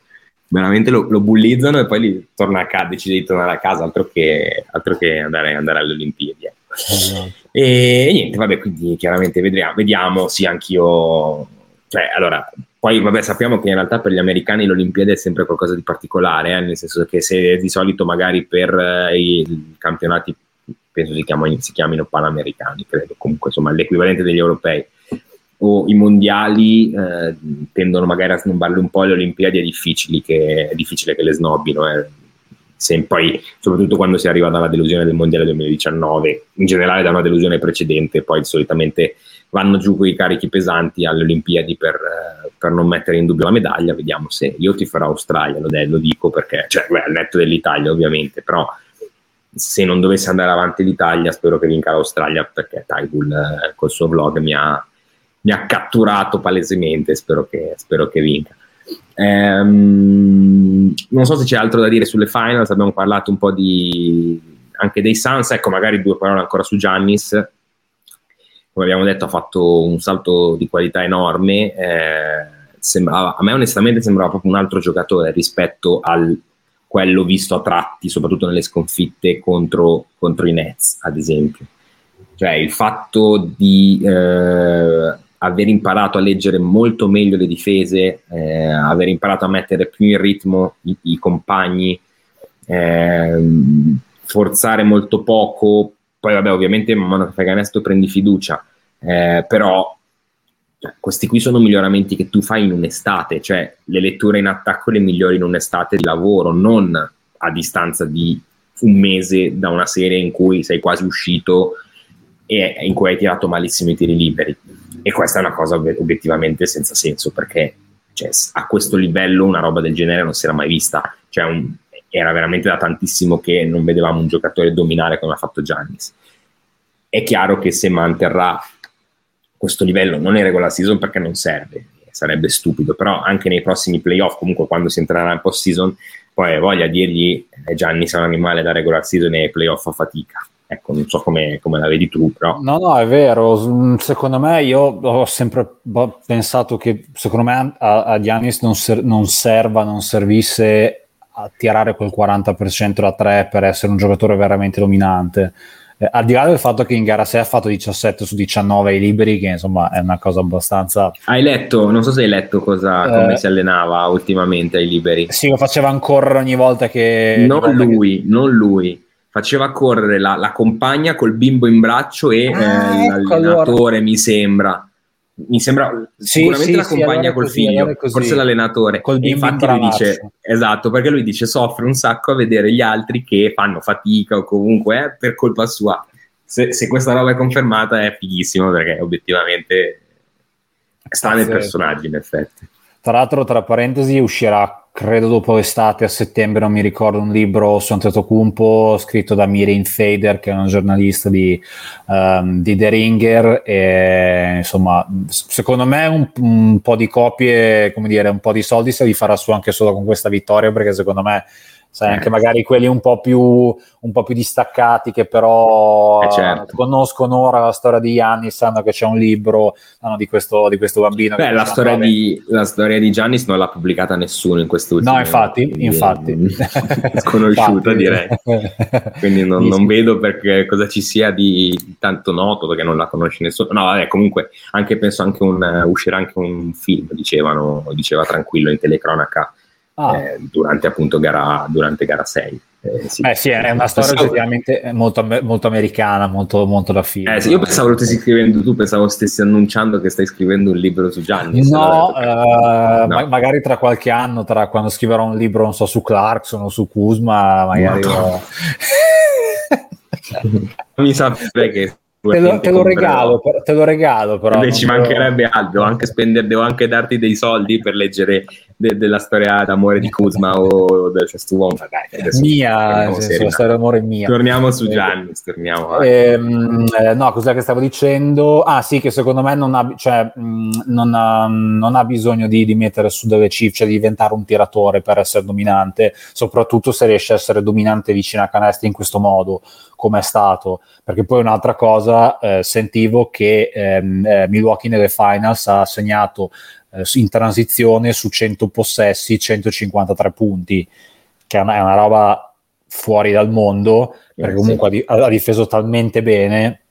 veramente lo, lo bullizzano e poi li torna a casa decide di tornare a casa altro che, altro che andare, andare alle Olimpiadi ecco. esatto. e, e, niente vabbè quindi chiaramente vedremo, vediamo sì anch'io cioè allora poi vabbè sappiamo che in realtà per gli americani l'Olimpiade è sempre qualcosa di particolare eh, nel senso che se di solito magari per eh, i campionati penso si, chiamano, si chiamino panamericani, credo, comunque insomma l'equivalente degli europei, o i mondiali eh, tendono magari a snobbarle un po', le Olimpiadi è, difficile che, è difficile che le snobbino, eh. Se, poi, soprattutto quando si arriva dalla delusione del mondiale 2019, in generale da una delusione precedente, poi solitamente vanno giù con i carichi pesanti alle Olimpiadi per, eh, per, non mettere in dubbio la medaglia. Vediamo se io ti farò Australia, lo, lo dico perché, cioè, beh, al netto dell'Italia ovviamente, però se non dovesse andare avanti l'Italia, spero che vinca l'Australia perché Tybull eh, col suo vlog mi ha, mi ha catturato palesemente. Spero che, spero che vinca. Ehm, non so se c'è altro da dire sulle finals. Abbiamo parlato un po' di, anche dei Suns. Ecco, magari due parole ancora su Giannis. Come abbiamo detto, ha fatto un salto di qualità enorme. Eh, sembrava, a me, onestamente, sembrava proprio un altro giocatore rispetto al quello visto a tratti, soprattutto nelle sconfitte contro, contro i Nets, ad esempio. Cioè il fatto di eh, aver imparato a leggere molto meglio le difese, eh, aver imparato a mettere più in ritmo i, i compagni, eh, forzare molto poco, poi vabbè ovviamente man mano che fai canestro prendi fiducia, eh, però cioè, questi qui sono miglioramenti che tu fai in un'estate, cioè le letture in attacco le migliori in un'estate di lavoro, non a distanza di un mese da una serie in cui sei quasi uscito e in cui hai tirato malissimo i tiri liberi. E questa è una cosa obiettivamente senza senso perché cioè, a questo livello una roba del genere non si era mai vista. Cioè, un, era veramente da tantissimo che non vedevamo un giocatore dominare come ha fatto Giannis. È chiaro che se manterrà questo livello, non in regular season perché non serve, sarebbe stupido, però anche nei prossimi playoff, comunque quando si entrerà in post season, poi voglia dirgli eh, Gianni sei un animale da regular season e playoff a fatica. Ecco, non so come, come, la vedi tu, però. No, no, è vero. Secondo me, io ho sempre pensato che secondo me a, a Giannis non, ser- non serva, non servisse a tirare quel 40% da 3 per essere un giocatore veramente dominante. Eh, al di là del fatto che in gara 6 ha fatto 17 su 19 ai liberi, che insomma è una cosa abbastanza. Hai letto, non so se hai letto cosa, eh, come si allenava ultimamente ai liberi. Sì, lo faceva ancora ogni volta che. Non lui, che... non lui. Faceva correre la, la, compagna col bimbo in braccio e ah, eh, ecco l'allenatore, allora. mi sembra mi sembra sì, sicuramente sì, la compagna sì, allora col così, figlio, allora forse l'allenatore. Col e infatti lui dice esatto, perché lui dice soffre un sacco a vedere gli altri che fanno fatica o comunque eh, per colpa sua. Se, se, questa roba è confermata è fighissimo perché obiettivamente sta nel personaggio in effetti. Tra l'altro, tra parentesi, uscirà credo dopo l'estate a settembre, non mi ricordo, un libro su Antetokounmpo scritto da Mirin Fader, che è un giornalista di, um, di The Ringer. E, insomma, secondo me un, un, po' di copie, come dire, un po' di soldi se li farà su anche solo con questa vittoria, perché secondo me sai, anche magari quelli un po' più, un po più distaccati che però eh certo. conoscono ora la storia di Giannis, sanno che c'è un libro sanno di, questo, di questo bambino. Beh, la storia, di, la storia, di, Giannis non l'ha pubblicata nessuno in quest'ultimo No, infatti, infatti. Sconosciuta direi. Quindi non, non, vedo perché cosa ci sia di tanto noto perché non la conosce nessuno. No, vabbè, comunque anche penso anche un, uh, uscirà anche un film, dicevano, diceva tranquillo in telecronaca ah. eh, durante appunto gara, durante gara 6. Eh, sì. Beh, sì, è una storia oggettivamente molto, molto, americana, molto, molto da film. Eh, sì, io pensavo lo stessi scrivendo tu, pensavo stessi annunciando che stai scrivendo un libro su Gianni. No, uh, no. Ma- magari tra qualche anno, tra quando scriverò un libro, non so, su Clarkson o su Kuzma, magari... Mi sapere che Te lo, te, lo regalo, te lo, regalo, però. Beh, ci mancherebbe altro, devo anche, spendere, devo anche darti dei soldi per leggere de, della storia d'amore di Kuzma o del. Dai, mia, senso, la storia d'amore mia. Torniamo su Gianni, torniamo. Ehm, eh, no, cos'è che stavo dicendo? Ah sì, che secondo me non ha, cioè, mh, non ha, non ha bisogno di, di, mettere su delle cifre, cioè di diventare un tiratore per essere dominante, soprattutto se riesce a essere dominante vicino a canestri in questo modo come è stato, perché poi un'altra cosa, eh, sentivo che ehm, eh, Milwaukee nelle finals ha segnato eh, in transizione su 100 possessi 153 punti, che è una, è una roba fuori dal mondo, perché comunque ha, ha difeso talmente bene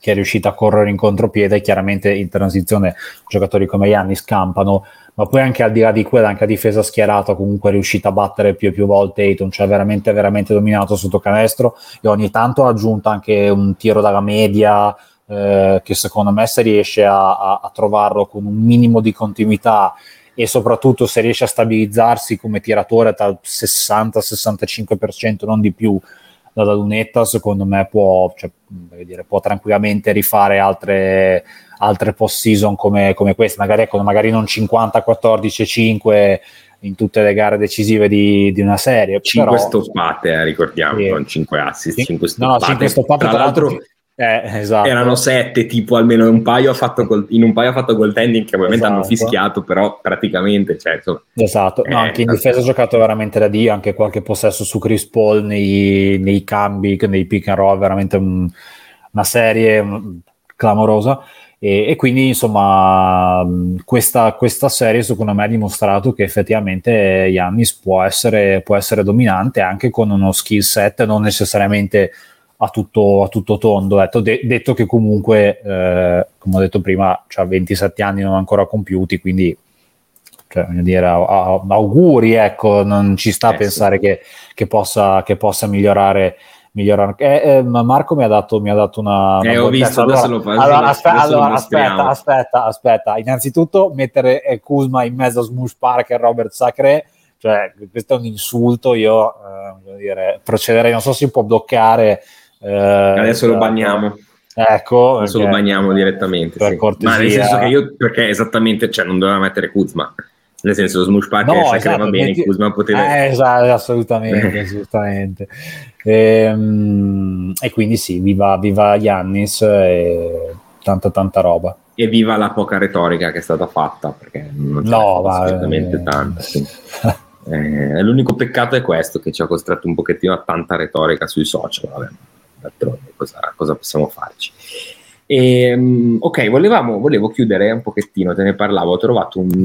che è riuscita a correre in contropiede chiaramente in transizione giocatori come Yanni scampano ma poi anche al di là di quella, anche a difesa schierata, comunque è riuscita a battere più e più volte Ayton, cioè veramente, veramente dominato sotto canestro. E ogni tanto ha aggiunto anche un tiro dalla media, eh, che secondo me se riesce a, a, a, trovarlo con un minimo di continuità e soprattutto se riesce a stabilizzarsi come tiratore dal 60-65%, non di più, dalla lunetta, secondo me può, cioè, dire, può tranquillamente rifare altre altre post season come, come queste, magari, ecco, magari non 50, 14, 5 in tutte le gare decisive di, di una serie. 5 però, stoppate, eh, ricordiamo, sì. non 5 assist, 5 stoppate. No, 5 stoppate tra, tra l'altro, l'altro eh, esatto. erano 7 tipo almeno un paio ha fatto col, in un paio ha fatto gol tending che ovviamente esatto. hanno fischiato però praticamente cioè, insomma, esatto no, eh, anche in difesa ha giocato veramente da Dio anche qualche possesso su Chris Paul nei, nei cambi nei pick and roll veramente un, una serie clamorosa e, e quindi insomma questa, questa, serie secondo me ha dimostrato che effettivamente Yannis può essere, può essere dominante anche con uno skill set non necessariamente a tutto, a tutto tondo. Detto, de- detto che comunque, eh, come ho detto prima, ha 27 anni non ancora compiuti, quindi cioè, dire, a- a- auguri, ecco, non ci sta eh, a pensare sì. che, che, possa, che possa migliorare migliorare. Eh, eh, Marco mi ha dato, mi ha dato una. Eh, ho visto, allora, adesso lo faccio. Allora, aspe- allora aspetta, aspetta, aspetta. Innanzitutto, mettere eh, Kuzma in mezzo a Smush Park e Robert Sacre, cioè, questo è un insulto. Io eh, dire, procederei, non so se si può bloccare. Eh, adesso lo banniamo. Ecco, adesso lo bagniamo direttamente. Sì. Ma nel senso che io, perché esattamente, cioè, non doveva mettere Kuzma Nel senso, Smush Parker No, esatto, va bene, metti- Kuzma poteva... Eh, esatto, assolutamente, assolutamente. Ehm, E, quindi sì, viva, viva Giannis e tanta tanta roba. E viva la poca retorica che è stata fatta, perché non c'è No, assolutamente eh, tanta. sì. Eh, l'unico peccato è questo, che ci ha costretto un pochettino a tanta retorica sui social. Vabbè, d'altronde cosa, cosa possiamo farci? Ehm, ok, volevamo, volevo chiudere un pochettino, te ne parlavo, ho trovato un,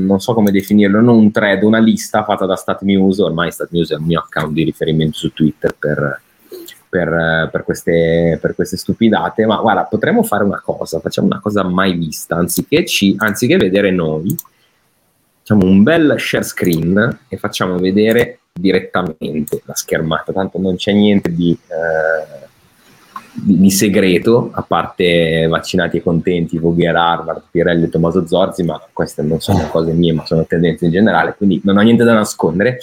non so come definirlo, non un thread, una lista fatta da Stat News, ormai Stat News è il mio account di riferimento su Twitter per, per, per queste, per queste stupidate, ma guarda, potremmo fare una cosa, facciamo una cosa mai vista, anziché, ci, anziché vedere noi, facciamo un bel share screen e facciamo vedere direttamente la schermata, tanto non c'è niente di... eh, di, segreto, a parte vaccinati e contenti, Voghier Harvard, Pirelli e Tommaso Zorzi, ma queste non sono cose mie, ma sono tendenze in generale, quindi non ho niente da nascondere.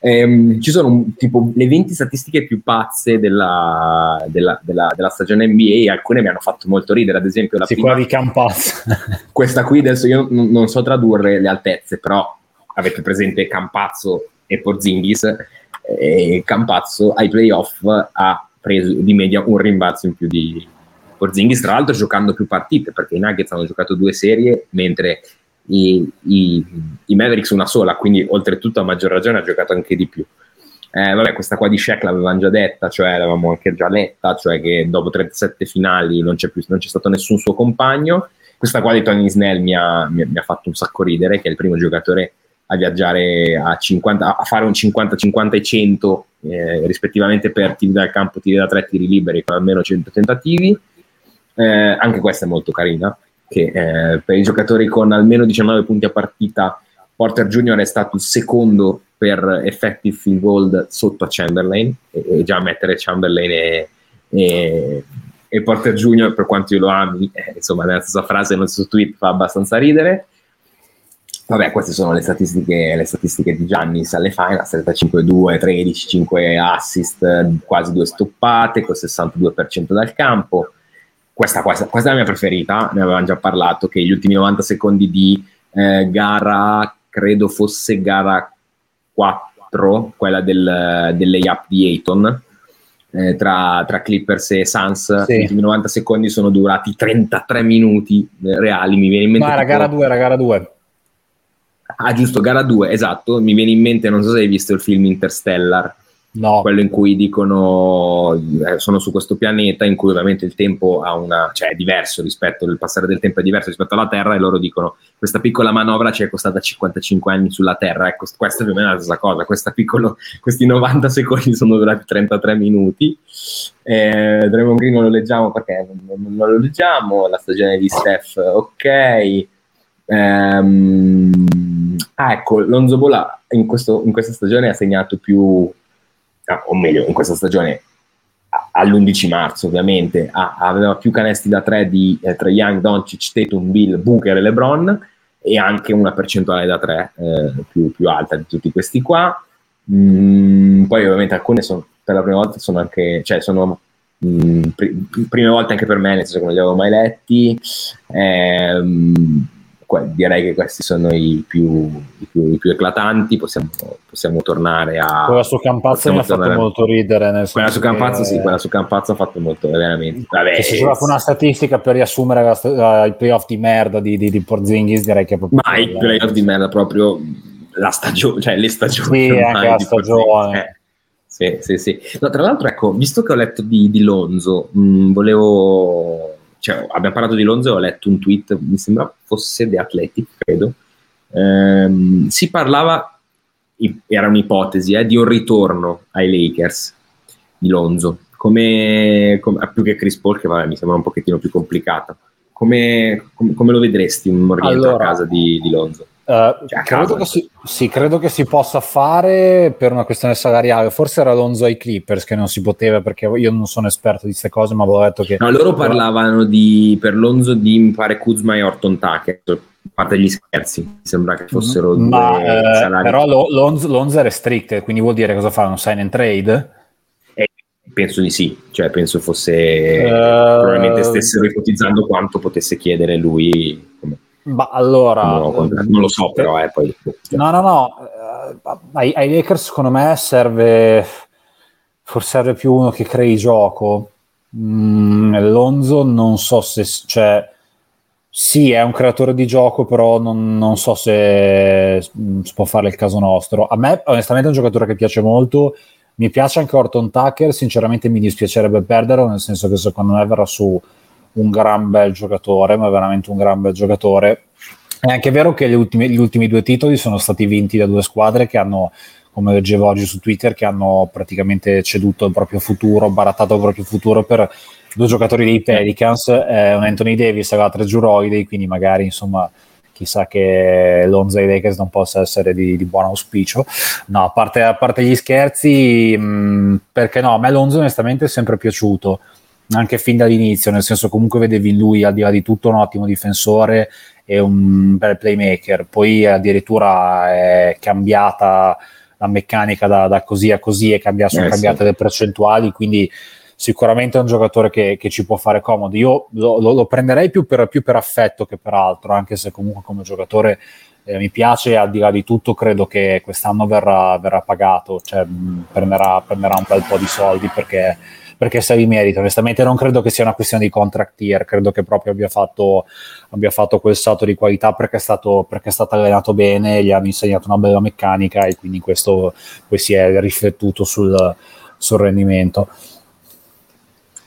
Ehm, ci sono tipo le 20 statistiche più pazze della, della- della- della stagione NBA e alcune mi hanno fatto molto ridere, ad esempio la Sì, prima, questa qui adesso io non, non so tradurre le altezze, però avete presente Campazzo e Porzingis e Campazzo ai playoff ha preso di media un rimbalzo in più di Porzingis, tra l'altro giocando più partite, perché i Nuggets hanno giocato due serie, mentre i, i- i Mavericks una sola, quindi oltretutto a maggior ragione ha giocato anche di più. Eh, vabbè, questa qua di Shaq l'avevamo già detta, cioè l'avevamo anche già letta, cioè che dopo 37 finali non c'è, più, non c'è stato nessun suo compagno. Questa qua di Tony Snell mi ha, mi- mi ha fatto un sacco ridere, che è il primo giocatore a viaggiare a, 50, a fare un 50, 50 e 100 eh, rispettivamente per tiri dal campo, tiri da tre, tiri liberi con almeno 100 tentativi. Eh, anche questa è molto carina, che eh, per i giocatori con almeno 19 punti a partita Porter Jr. è stato il secondo per effective field goal sotto a Chamberlain e, e già mettere Chamberlain e, e- e Porter Jr. per quanto io lo ami eh, insomma nella stessa frase nel suo tweet fa abbastanza ridere Vabbè, queste sono le statistiche, le statistiche di Giannis alle finals, 35-2, 13, 5 assist, quasi due stoppate, con 62% dal campo. Questa, questa- questa è la mia preferita, ne avevamo già parlato, che gli ultimi 90 secondi di eh, gara, credo fosse gara 4, quella del, del layup di Ayton, eh, tra, tra Clippers e Suns, Sì. gli ultimi 90 secondi sono durati 33 minuti eh, reali, mi viene in mente... Ma era gara 2, era gara 2. Ah, giusto, gara 2, esatto. Mi viene in mente, non so se hai visto il film Interstellar, No, quello in cui dicono eh, sono su questo pianeta in cui ovviamente il tempo ha una, cioè è diverso rispetto, il passare del tempo è diverso rispetto alla Terra e loro dicono questa piccola manovra ci è costata 55 anni sulla Terra, ecco, questa è più o meno la stessa cosa, piccolo, questi 90 secondi sono durati 33 minuti. Eh, Draymond Green non lo leggiamo perché non, non lo leggiamo, la stagione di Steph, ok. Ehm, ah, ecco, Lonzo Bola in, questo- in questa stagione ha segnato più, ah, o meglio, in questa stagione a- all'11 marzo ovviamente ha- aveva più canestri da 3 di eh, Trae Young, Doncic, Tatum, Bill, Booker e LeBron e anche una percentuale da 3 più, più alta di tutti questi qua. Mm, poi ovviamente alcune sono per la prima volta sono anche, cioè sono mm, pri- prime volte anche per me, nel senso che non li avevo mai letti. Ehm, direi che questi sono i più, i più, i più eclatanti. Possiamo, possiamo tornare a. quella su Campazzo mi ha fatto tornare- molto ridere. Nel Quella su Campazzo, che- sì, quella su Campazzo ha fatto molto, veramente. Vabbè, se c'è proprio una statistica per riassumere la la- il playoff di merda di, di, di Porzingis, direi che è proprio. ma i quella. playoff di merda proprio la stagione, cioè le stagioni. Sì, anche la stagione. Eh. Sì, sì, sì. No, tra l'altro, ecco, visto che ho letto di, di Lonzo, mh, volevo. Cioè, abbiamo parlato di Lonzo ho letto un tweet, mi sembra fosse The Athletic, credo. Ehm, si parlava, era un'ipotesi, eh, di un ritorno ai Lakers di Lonzo, come, come- più che Chris Paul, che vabbè, mi sembra un pochettino più complicato. Come, come- come lo vedresti un rientro Allora. a casa di, di Lonzo? Eh, Cioè, credo, che si, sì, credo che si possa fare per una questione salariale. Forse era Alonso ai Clippers che non si poteva perché io non sono esperto di queste cose, ma avevo detto che. No, loro parlavano di, per Lonzo di mi pare Kuzma e Orton Tucker, a parte gli scherzi, mi sembra che fossero due Ma eh, salari. però Lo- Lonzo, Lonzo è restricted, quindi vuol dire cosa fa? Un sign and trade? Eh, penso di sì, cioè penso fosse Eh, probabilmente stessero ipotizzando quanto potesse chiedere lui Ma allora, non, non lo so, però eh, poi. No, no, no. eh, Ai, ai Lakers, secondo me, serve. Forse serve più uno che crei gioco. Mm, Lonzo, non so se. Cioè, sì, è un creatore di gioco, però non, non so se mm, si può fare il caso nostro. A me, onestamente, è un giocatore che piace molto. Mi piace anche Orton Tucker. Sinceramente, mi dispiacerebbe perderlo, nel senso che secondo me verrà su un gran bel giocatore, ma veramente un gran bel giocatore. È anche vero che ultime, gli ultimi due titoli sono stati vinti da due squadre che hanno, come leggevo oggi su Twitter, che hanno praticamente ceduto il proprio futuro, barattato il proprio futuro per due giocatori dei Pelicans, eh, un Anthony Davis e l'altro Drew Holiday, quindi magari insomma chissà che Lonzo ai Lakers non possa essere di, di buon auspicio. No, a parte, a parte gli scherzi, mh, perché no, a me Lonzo onestamente è sempre piaciuto anche fin dall'inizio, nel senso comunque vedevi lui al di là di tutto un ottimo difensore e un bel playmaker, poi addirittura è cambiata la meccanica da, da così a così e cambia, sono Eh, cambiate sì. le percentuali, quindi sicuramente è un giocatore che, che ci può fare comodo. Io lo, lo- lo prenderei più per, più per affetto che per altro, anche se comunque come giocatore eh, mi piace, al di là di tutto credo che quest'anno verrà, verrà pagato, cioè mh, prenderà, prenderà un bel po' di soldi perché, perché se li merita. Onestamente non credo che sia una questione di contract year, credo che proprio abbia fatto, abbia fatto quel salto di qualità perché è, stato, perché è stato allenato bene, gli hanno insegnato una bella meccanica e quindi questo poi si è riflettuto sul, sul rendimento.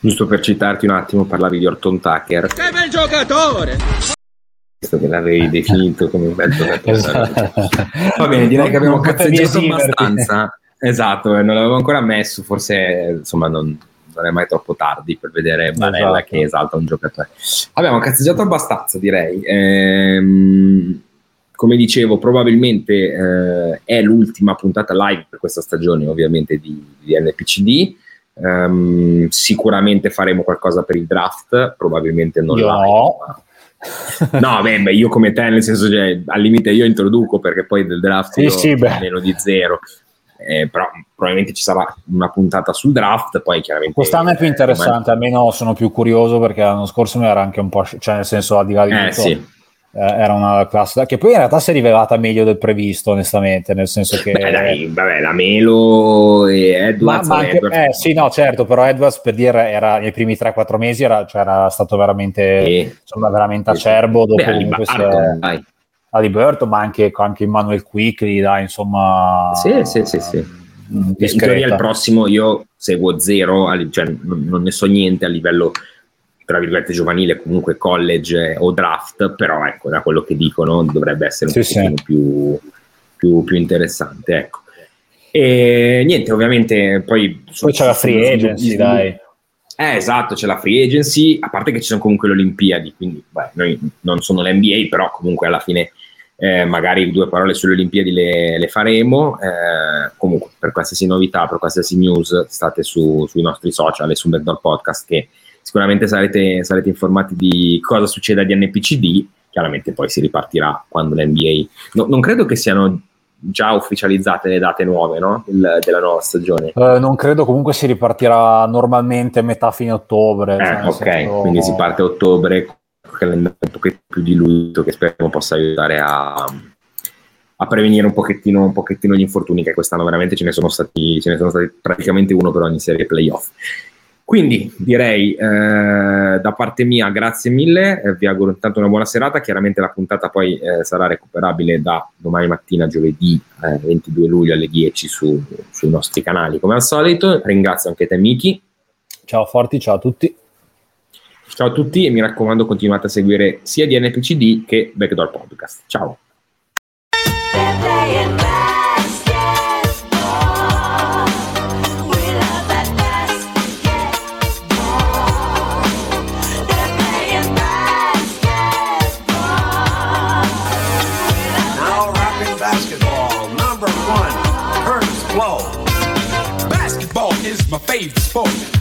Giusto per citarti un attimo, parlavi di Orton Tucker. Che bel giocatore! Visto che l'avevi definito come un bel giocatore. Esatto. Va bene, direi che abbiamo Non cazzeggiato abbastanza. Esatto, eh, non l'avevo ancora messo, forse insomma non, non è mai troppo tardi per vedere Barella Esatto. che esalta un giocatore. Abbiamo cazzeggiato abbastanza, direi. Ehm, come dicevo, probabilmente eh, è l'ultima puntata live per questa stagione, ovviamente, di, di NPCD. Ehm, sicuramente faremo qualcosa per il draft, probabilmente non Io live. no. ma- No, beh, beh, io come te, nel senso, cioè, al limite io introduco perché poi del draft Sì, sì, meno di zero. Eh, però probabilmente ci sarà una puntata sul draft, poi chiaramente... Quest'anno è più eh, interessante, almeno sono più curioso perché l'anno scorso mi era anche un po', cioè nel senso al di là di Eh, tutto, sì. eh, era una classe che poi in realtà si è rivelata meglio del previsto, onestamente, nel senso che... Beh, dai, vabbè, la Melo e Ma, Edwards, ma anche- Edwards- eh, sì, no, certo, però Edwards per dire era nei primi 3-4 mesi era, cioè, era stato veramente, Sì. insomma, veramente acerbo dopo Beh, comunque si Haliburton, è- dai. a Liberto, ma anche, anche Emmanuel Quickly, dai, insomma, Sì, sì, sì, sì. mm, In discreta. teoria il prossimo io seguo zero, cioè non, ne so niente a livello tra virgolette giovanile, comunque college o draft, però ecco, da quello che dicono dovrebbe essere un Sì, sì. pochino più, più, più interessante, ecco. E niente, ovviamente poi... Poi c'è la free agency, dai. Eh, esatto, c'è la free agency, a parte che ci sono comunque le Olimpiadi, quindi beh, noi non sono l'NBA, però comunque alla fine eh, magari due parole sulle Olimpiadi le, le faremo. Eh, comunque, per qualsiasi novità, per qualsiasi news, state su- sui nostri social e su Backdoor Podcast, che sicuramente sarete, sarete informati di cosa succede agli NPCD. Chiaramente poi si ripartirà quando l'NBA. No, non credo che siano già ufficializzate le date nuove no? Il- della nuova stagione. Eh, non credo comunque si ripartirà normalmente metà fine ottobre. Eh, cioè, ok, senso- quindi si parte a ottobre, calendario un pochettino più diluito che speriamo possa aiutare a, a prevenire un pochettino, un pochettino gli infortuni che quest'anno veramente ce ne sono stati, ce ne sono stati praticamente uno per ogni serie playoff. Quindi direi eh, da parte mia grazie mille, eh, vi auguro intanto una buona serata, chiaramente la puntata poi eh, sarà recuperabile da domani mattina giovedì eh, 22 luglio alle 10 su- sui nostri canali come al solito, ringrazio anche te Miki, Ciao Forti, ciao a tutti. Ciao a tutti e mi raccomando continuate a seguire sia di che Backdoor Podcast. Ciao. My favorite sport.